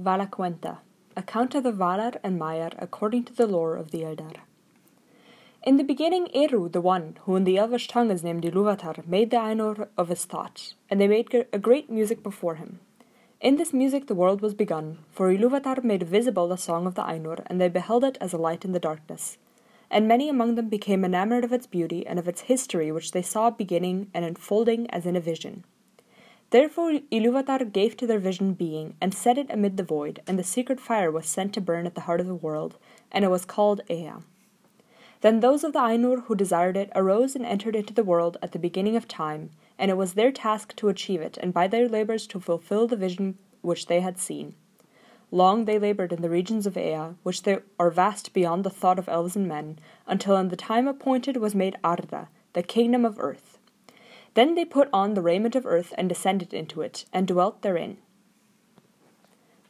Valaquenta, account of the Valar and Maiar according to the lore of the Eldar. In the beginning, Eru, the one who in the Elvish tongue is named Iluvatar, made the Ainur of his thought, and they made a great music before him. In this music the world was begun, for Iluvatar made visible the song of the Ainur, and they beheld it as a light in the darkness. And many among them became enamored of its beauty and of its history, which they saw beginning and unfolding as in a vision. Therefore Iluvatar gave to their vision being, and set it amid the void, and the secret fire was sent to burn at the heart of the world, and it was called Ea. Then those of the Ainur who desired it arose and entered into the world at the beginning of time, and it was their task to achieve it, and by their labours to fulfil the vision which they had seen. Long they laboured in the regions of Ea, which they are vast beyond the thought of elves and men, until in the time appointed was made Arda, the kingdom of earth then they put on the raiment of earth and descended into it, and dwelt therein.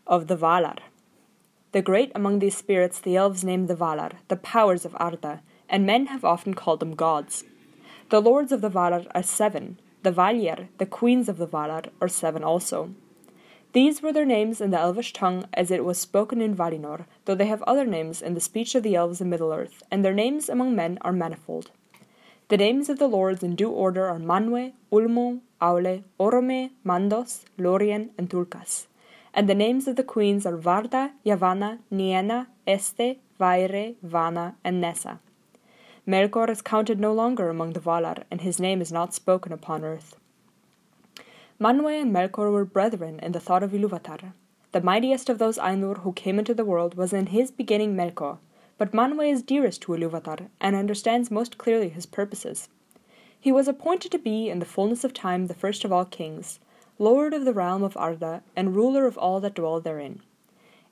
Of the Valar. The great among these spirits the elves named the Valar, the powers of Arda, and men have often called them gods. The lords of the Valar are seven. The Valier, the queens of the Valar, are seven also. These were their names in the Elvish tongue as it was spoken in Valinor, though they have other names in the speech of the elves in Middle Earth, and their names among men are manifold. The names of the lords in due order are Manwe, Ulmo, Aule, Orome, Mandos, Lorien, and Tulkas. And the names of the queens are Varda, Yavanna, Nienna, Este, Vaire, Vana, and Nessa. Melkor is counted no longer among the Valar, and his name is not spoken upon earth. Manwe and Melkor were brethren in the thought of Iluvatar. The mightiest of those Ainur who came into the world was in his beginning Melkor, but Manwe is dearest to Iluvatar and understands most clearly his purposes. He was appointed to be, in the fullness of time, the first of all kings, lord of the realm of Arda, and ruler of all that dwell therein.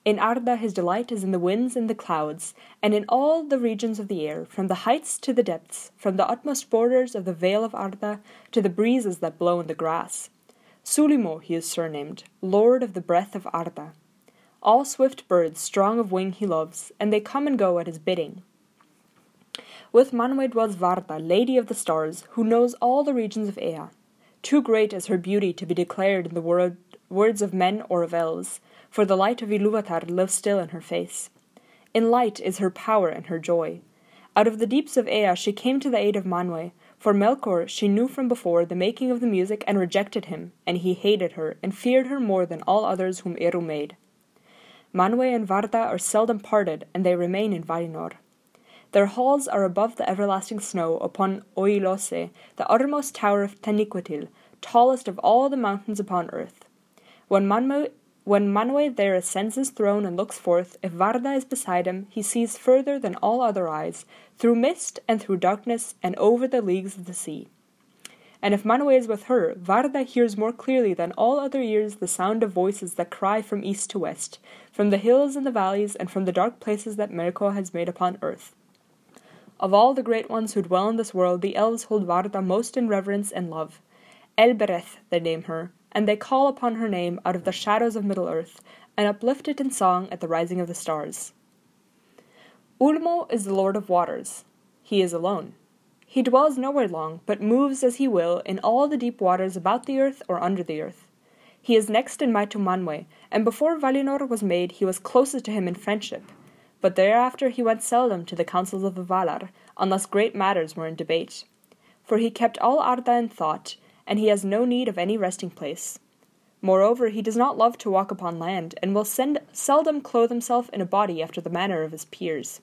In Arda his delight is in the winds and the clouds, and in all the regions of the air, from the heights to the depths, from the utmost borders of the vale of Arda to the breezes that blow in the grass. Sulimo he is surnamed, lord of the breath of Arda. All swift birds strong of wing he loves, and they come and go at his bidding. With Manwe dwells Varda, Lady of the Stars, who knows all the regions of Ea. Too great is her beauty to be declared in the word, words of men or of elves, for the light of Iluvatar lives still in her face. In light is her power and her joy. Out of the deeps of Ea she came to the aid of Manwe, for Melkor she knew from before the making of the music and rejected him, and he hated her and feared her more than all others whom Eru made. Manwe and Varda are seldom parted, and they remain in Valinor. Their halls are above the everlasting snow upon Oiolosse, the uttermost tower of Taniquetil, tallest of all the mountains upon earth. When Manwe, when Manwe there ascends his throne and looks forth, if Varda is beside him, he sees further than all other eyes, through mist and through darkness, and over the leagues of the sea and if Manwe is with her, Varda hears more clearly than all other ears the sound of voices that cry from east to west, from the hills and the valleys, and from the dark places that Melkor has made upon earth. Of all the great ones who dwell in this world, the elves hold Varda most in reverence and love. Elbereth they name her, and they call upon her name out of the shadows of Middle Earth, and uplift it in song at the rising of the stars. Ulmo is the Lord of Waters. He is alone. He dwells nowhere long, but moves as he will in all the deep waters about the earth or under the earth. He is next in might to Manwe, and before Valinor was made he was closest to him in friendship. But thereafter he went seldom to the councils of the Valar, unless great matters were in debate. For he kept all Arda in thought, and he has no need of any resting place. Moreover, he does not love to walk upon land, and will send, seldom clothe himself in a body after the manner of his peers.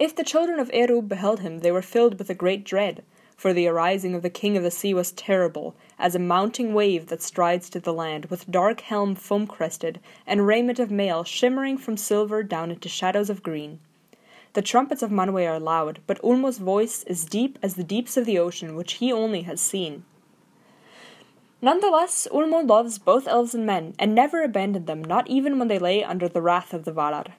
If the children of Eru beheld him, they were filled with a great dread, for the arising of the king of the sea was terrible, as a mounting wave that strides to the land, with dark helm foam crested, and raiment of mail shimmering from silver down into shadows of green. The trumpets of Manwe are loud, but Ulmo's voice is deep as the deeps of the ocean, which he only has seen. Nonetheless, Ulmo loves both elves and men, and never abandoned them, not even when they lay under the wrath of the Valar.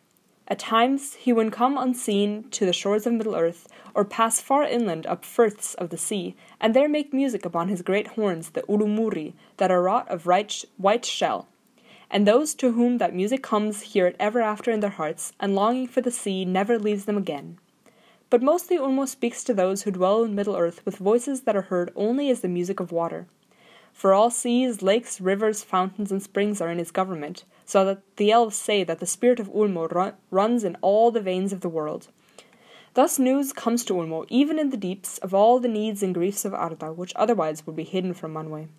At times he would come unseen to the shores of Middle Earth, or pass far inland up firths of the sea, and there make music upon his great horns, the Ulumuri, that are wrought of white shell. And those to whom that music comes hear it ever after in their hearts, and longing for the sea never leaves them again. But mostly Ulmo speaks to those who dwell in Middle Earth with voices that are heard only as the music of water. For all seas, lakes, rivers, fountains, and springs are in his government, so that the elves say that the spirit of Ulmo run, runs in all the veins of the world. Thus news comes to Ulmo, even in the deeps, of all the needs and griefs of Arda, which otherwise would be hidden from Manwe.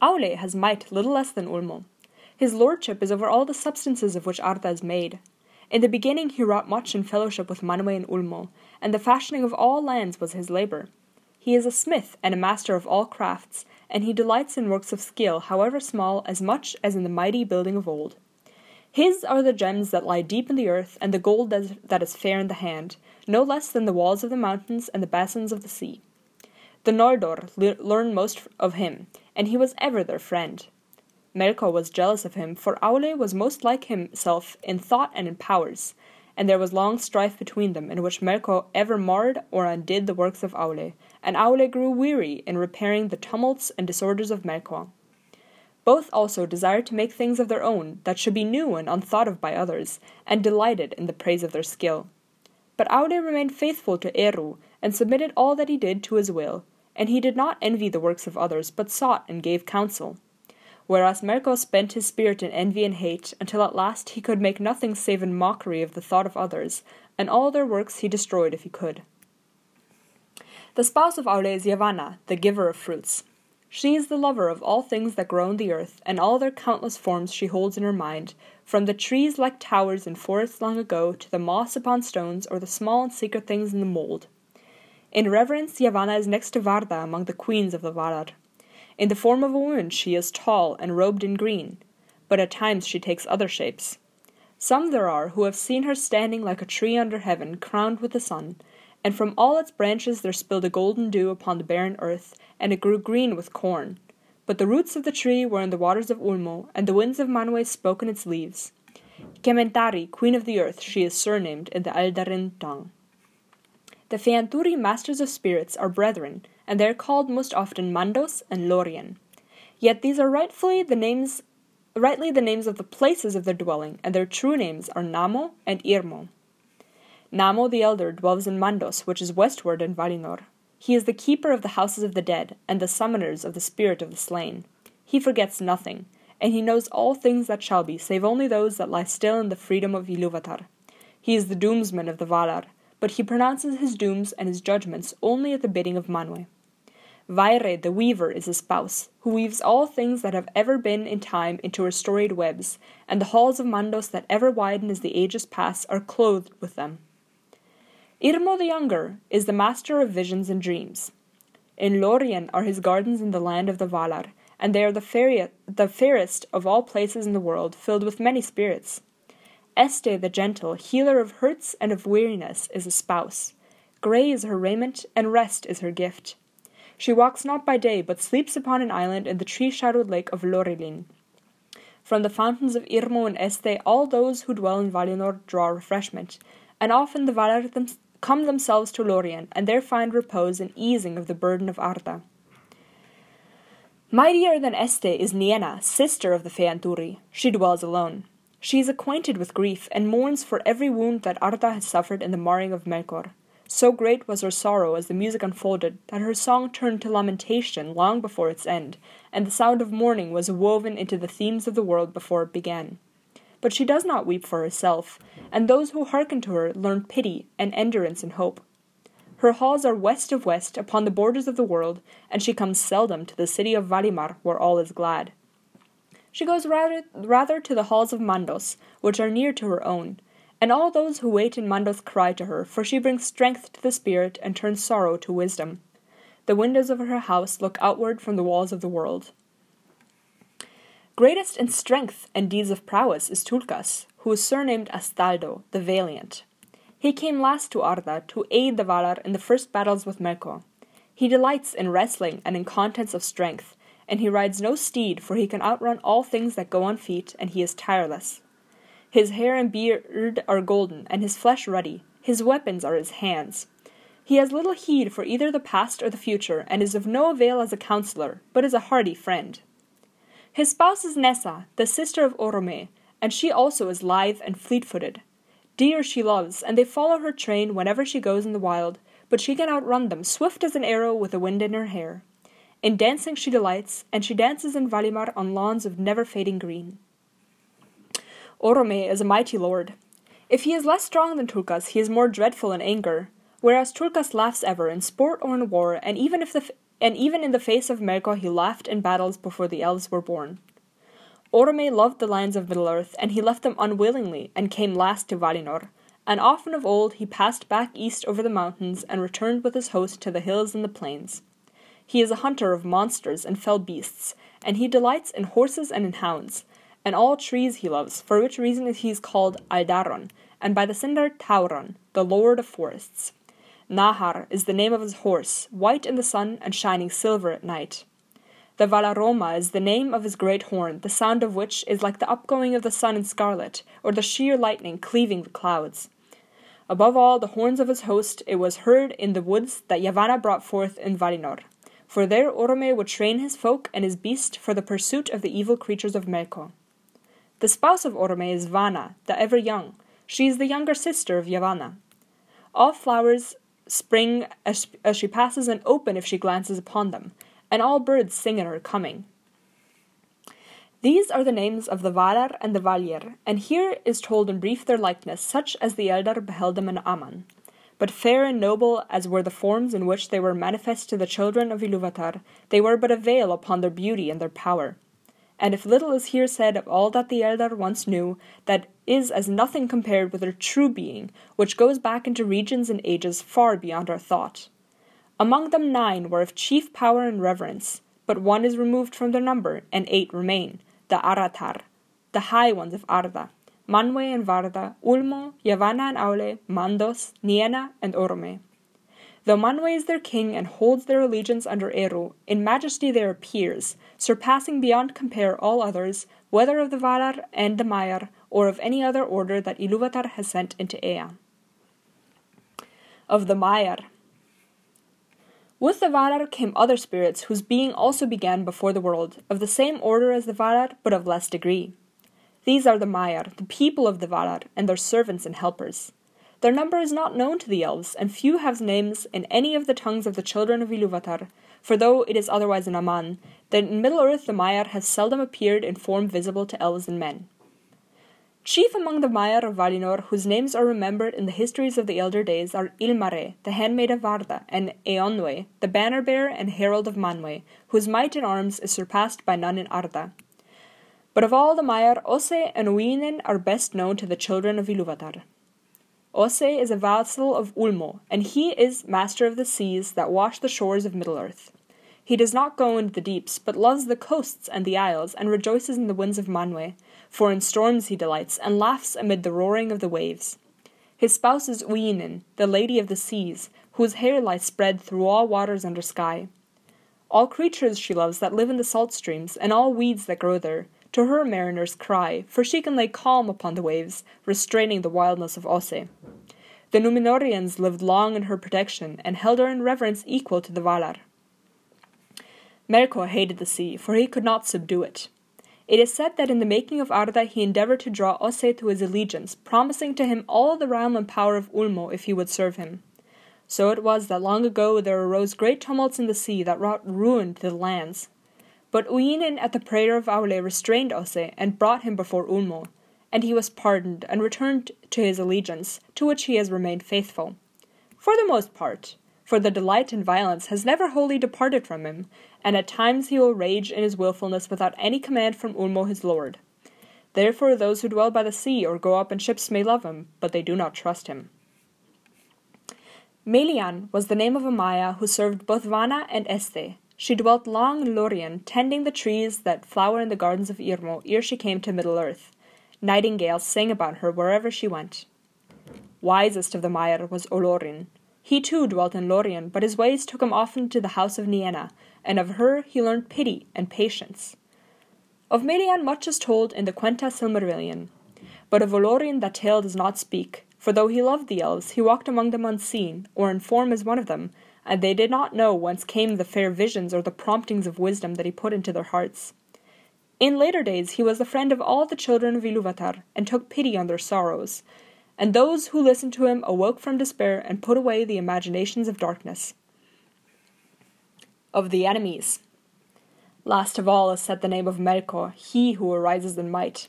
Aule has might little less than Ulmo. His lordship is over all the substances of which Arda is made. In the beginning he wrought much in fellowship with Manwe and Ulmo, and the fashioning of all lands was his labour. He is a smith and a master of all crafts, and he delights in works of skill, however small, as much as in the mighty building of old. His are the gems that lie deep in the earth, and the gold that is fair in the hand, no less than the walls of the mountains and the basins of the sea. The Noldor le- learned most of him, and he was ever their friend. Melkor was jealous of him, for Aule was most like himself in thought and in powers, and there was long strife between them, in which Melkor ever marred or undid the works of Aule, and Aule grew weary in repairing the tumults and disorders of Melkor. Both also desired to make things of their own that should be new and unthought of by others, and delighted in the praise of their skill. But Aule remained faithful to Eru, and submitted all that he did to his will, and he did not envy the works of others, but sought and gave counsel. Whereas Melkor spent his spirit in envy and hate, until at last he could make nothing save in mockery of the thought of others, and all their works he destroyed if he could. The spouse of Aule is Yavanna, the giver of fruits. She is the lover of all things that grow in the earth, and all their countless forms she holds in her mind, from the trees like towers in forests long ago to the moss upon stones or the small and secret things in the mould. In reverence, Yavanna is next to Varda among the queens of the Valar. In the form of a woman, she is tall and robed in green, but at times she takes other shapes. Some there are who have seen her standing like a tree under heaven, crowned with the sun, and from all its branches there spilled a golden dew upon the barren earth, and it grew green with corn. But the roots of the tree were in the waters of Ulmo, and the winds of Manwe spoke in its leaves. Kementari, queen of the earth, she is surnamed in the Eldarin tongue. The Feanturi masters of spirits are brethren, and they are called most often Mandos and Lorien. Yet these are rightfully the names rightly the names of the places of their dwelling, and their true names are Namo and Irmo. Namo the Elder dwells in Mandos, which is westward in Valinor. He is the keeper of the houses of the dead, and the summoners of the spirit of the slain. He forgets nothing, and he knows all things that shall be, save only those that lie still in the freedom of Iluvatar. He is the doomsman of the Valar, but he pronounces his dooms and his judgments only at the bidding of Manwe. Vaire the weaver is his spouse, who weaves all things that have ever been in time into her storied webs, and the halls of Mandos that ever widen as the ages pass are clothed with them. Irmo the Younger is the master of visions and dreams. In Lorien are his gardens in the land of the Valar, and they are the, the fairest of all places in the world, filled with many spirits. Este the Gentle, healer of hurts and of weariness, is a spouse. Grey is her raiment, and rest is her gift. She walks not by day, but sleeps upon an island in the tree shadowed lake of Lorellin. From the fountains of Irmo and Este, all those who dwell in Valinor draw refreshment, and often the Valar them- come themselves to Lorien, and there find repose and easing of the burden of Arda. Mightier than Este is Nienna, sister of the Feanturi. She dwells alone. She is acquainted with grief, and mourns for every wound that Arda has suffered in the marring of Melkor. So great was her sorrow as the music unfolded that her song turned to lamentation long before its end, and the sound of mourning was woven into the themes of the world before it began. But she does not weep for herself, and those who hearken to her learn pity and endurance and hope. Her halls are west of west upon the borders of the world, and she comes seldom to the city of Valimar where all is glad. She goes rather, rather to the halls of Mandos, which are near to her own, and all those who wait in Mandos cry to her, for she brings strength to the spirit and turns sorrow to wisdom. The windows of her house look outward from the walls of the world. Greatest in strength and deeds of prowess is Tulkas, who is surnamed Astaldo, the Valiant. He came last to Arda to aid the Valar in the first battles with Melkor. He delights in wrestling and in contests of strength, and he rides no steed, for he can outrun all things that go on feet, and he is tireless. His hair and beard are golden, and his flesh ruddy. His weapons are his hands. He has little heed for either the past or the future, and is of no avail as a counselor, but is a hardy friend. His spouse is Nessa, the sister of Orome, and she also is lithe and fleet footed. Deer she loves, and they follow her train whenever she goes in the wild, but she can outrun them, swift as an arrow with the wind in her hair. In dancing she delights, and she dances in Valimar on lawns of never fading green. Orome is a mighty lord. If he is less strong than Tulkas, he is more dreadful in anger, whereas Tulkas laughs ever in sport or in war, and even if the f- and even in the face of Melkor he laughed in battles before the elves were born. Orome loved the lands of Middle Earth, and he left them unwillingly and came last to Valinor, and often of old he passed back east over the mountains and returned with his host to the hills and the plains. He is a hunter of monsters and fell beasts, and he delights in horses and in hounds, and all trees he loves, for which reason he is called Aldaron, and by the Sindar Tauron, the lord of forests. Nahar is the name of his horse, white in the sun and shining silver at night. The Valaroma is the name of his great horn, the sound of which is like the upgoing of the sun in scarlet, or the sheer lightning cleaving the clouds. Above all the horns of his host, it was heard in the woods that Yavanna brought forth in Valinor. For there Orome would train his folk and his beast for the pursuit of the evil creatures of Melkor. The spouse of Orome is Vana, the ever young. She is the younger sister of Yavanna. All flowers spring as, as she passes and open if she glances upon them, and all birds sing at her coming. These are the names of the Valar and the Valier, and here is told in brief their likeness, such as the Eldar beheld them in Aman. But fair and noble as were the forms in which they were manifest to the children of Iluvatar, they were but a veil upon their beauty and their power. And if little is here said of all that the Eldar once knew, that is as nothing compared with their true being, which goes back into regions and ages far beyond our thought. Among them nine were of chief power and reverence, but one is removed from their number, and eight remain, the Aratar, the high ones of Arda, Manwe and Varda, Ulmo, Yavanna and Aule, Mandos, Nienna, and Orome. Though Manwe is their king and holds their allegiance under Eru, in majesty they are peers, surpassing beyond compare all others, whether of the Valar and the Maiar, or of any other order that Iluvatar has sent into Ea. Of the Maiar. With the Valar came other spirits whose being also began before the world, of the same order as the Valar, but of less degree. These are the Maiar, the people of the Valar, and their servants and helpers. Their number is not known to the elves, and few have names in any of the tongues of the children of Iluvatar, for though it is otherwise in Aman, that in Middle Earth the Maiar has seldom appeared in form visible to elves and men. Chief among the Maiar of Valinor, whose names are remembered in the histories of the elder days, are Ilmare, the handmaid of Varda, and Eonwe, the banner bearer and herald of Manwe, whose might in arms is surpassed by none in Arda. But of all the Maiar, Ose and Uinen are best known to the children of Iluvatar. Ose is a vassal of Ulmo, and he is master of the seas that wash the shores of Middle Earth. He does not go into the deeps, but loves the coasts and the isles, and rejoices in the winds of Manwe, for in storms he delights, and laughs amid the roaring of the waves. His spouse is Uinen, the lady of the seas, whose hair lies spread through all waters under sky. All creatures she loves that live in the salt streams, and all weeds that grow there, to her mariners cry, for she can lay calm upon the waves, restraining the wildness of Ose. The Numenoreans lived long in her protection, and held her in reverence equal to the Valar. Melkor hated the sea, for he could not subdue it. It is said that in the making of Arda he endeavored to draw Ose to his allegiance, promising to him all the realm and power of Ulmo if he would serve him. So it was that long ago there arose great tumults in the sea that wrought ruin to the lands, but Uinen at the prayer of Aule restrained Ose and brought him before Ulmo, and he was pardoned and returned to his allegiance, to which he has remained faithful. For the most part, for the delight in violence has never wholly departed from him, and at times he will rage in his wilfulness without any command from Ulmo his lord. Therefore those who dwell by the sea or go up in ships may love him, but they do not trust him. Melian was the name of a Maya who served both Vana and Este, she dwelt long in Lorien, tending the trees that flower in the gardens of Irmo ere she came to Middle Earth. Nightingales sang about her wherever she went. Wisest of the Maiar was Olorin. He too dwelt in Lorien, but his ways took him often to the house of Nienna, and of her he learned pity and patience. Of Melian much is told in the Quenta Silmarillion, but of Olorin that tale does not speak, for though he loved the elves, he walked among them unseen, or in form as one of them, and they did not know whence came the fair visions or the promptings of wisdom that he put into their hearts. In later days he was the friend of all the children of Iluvatar, and took pity on their sorrows, and those who listened to him awoke from despair and put away the imaginations of darkness. Of the enemies. Last of all is set the name of Melkor, he who arises in might.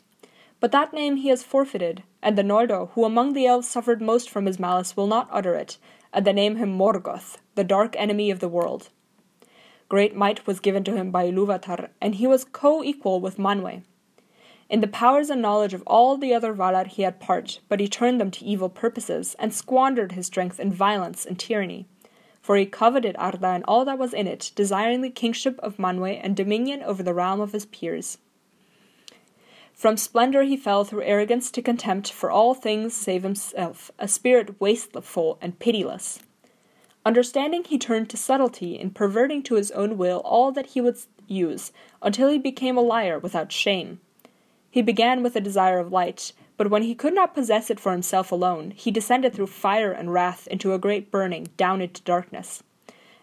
But that name he has forfeited, and the Noldor, who among the elves suffered most from his malice, will not utter it, and they name him Morgoth, the dark enemy of the world. Great might was given to him by Iluvatar, and he was co equal with Manwe. In the powers and knowledge of all the other Valar he had part, but he turned them to evil purposes, and squandered his strength in violence and tyranny. For he coveted Arda and all that was in it, desiring the kingship of Manwe and dominion over the realm of his peers. From splendor he fell through arrogance to contempt for all things save himself, a spirit wasteful and pitiless. Understanding, he turned to subtlety in perverting to his own will all that he would use, until he became a liar without shame. He began with a desire of light, but when he could not possess it for himself alone, he descended through fire and wrath into a great burning, down into darkness.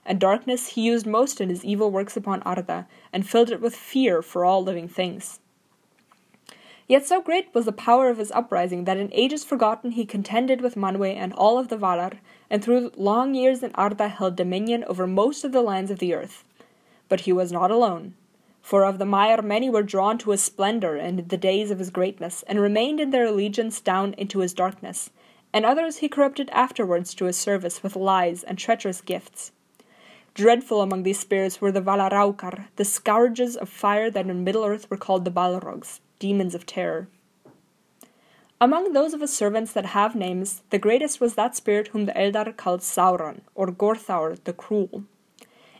And darkness he used most in his evil works upon Arda, and filled it with fear for all living things. Yet so great was the power of his uprising that in ages forgotten he contended with Manwe and all of the Valar, and through long years in Arda held dominion over most of the lands of the earth. But he was not alone, for of the Maiar many were drawn to his splendour in the days of his greatness, and remained in their allegiance down into his darkness, and others he corrupted afterwards to his service with lies and treacherous gifts. Dreadful among these spirits were the Valaraukar, the scourges of fire that in Middle Earth were called the Balrogs demons of terror. Among those of his servants that have names, the greatest was that spirit whom the Eldar called Sauron, or Gorthaur the Cruel.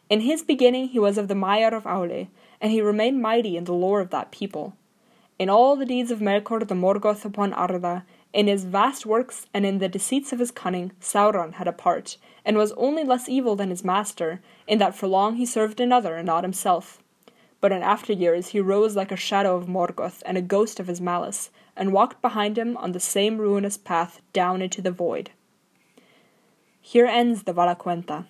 In his beginning he was of the Maiar of Aule, and he remained mighty in the lore of that people. In all the deeds of Melkor the Morgoth upon Arda, in his vast works and in the deceits of his cunning, Sauron had a part, and was only less evil than his master, in that for long he served another and not himself but in after years he rose like a shadow of Morgoth and a ghost of his malice, and walked behind him on the same ruinous path down into the void. Here ends the Valaquenta.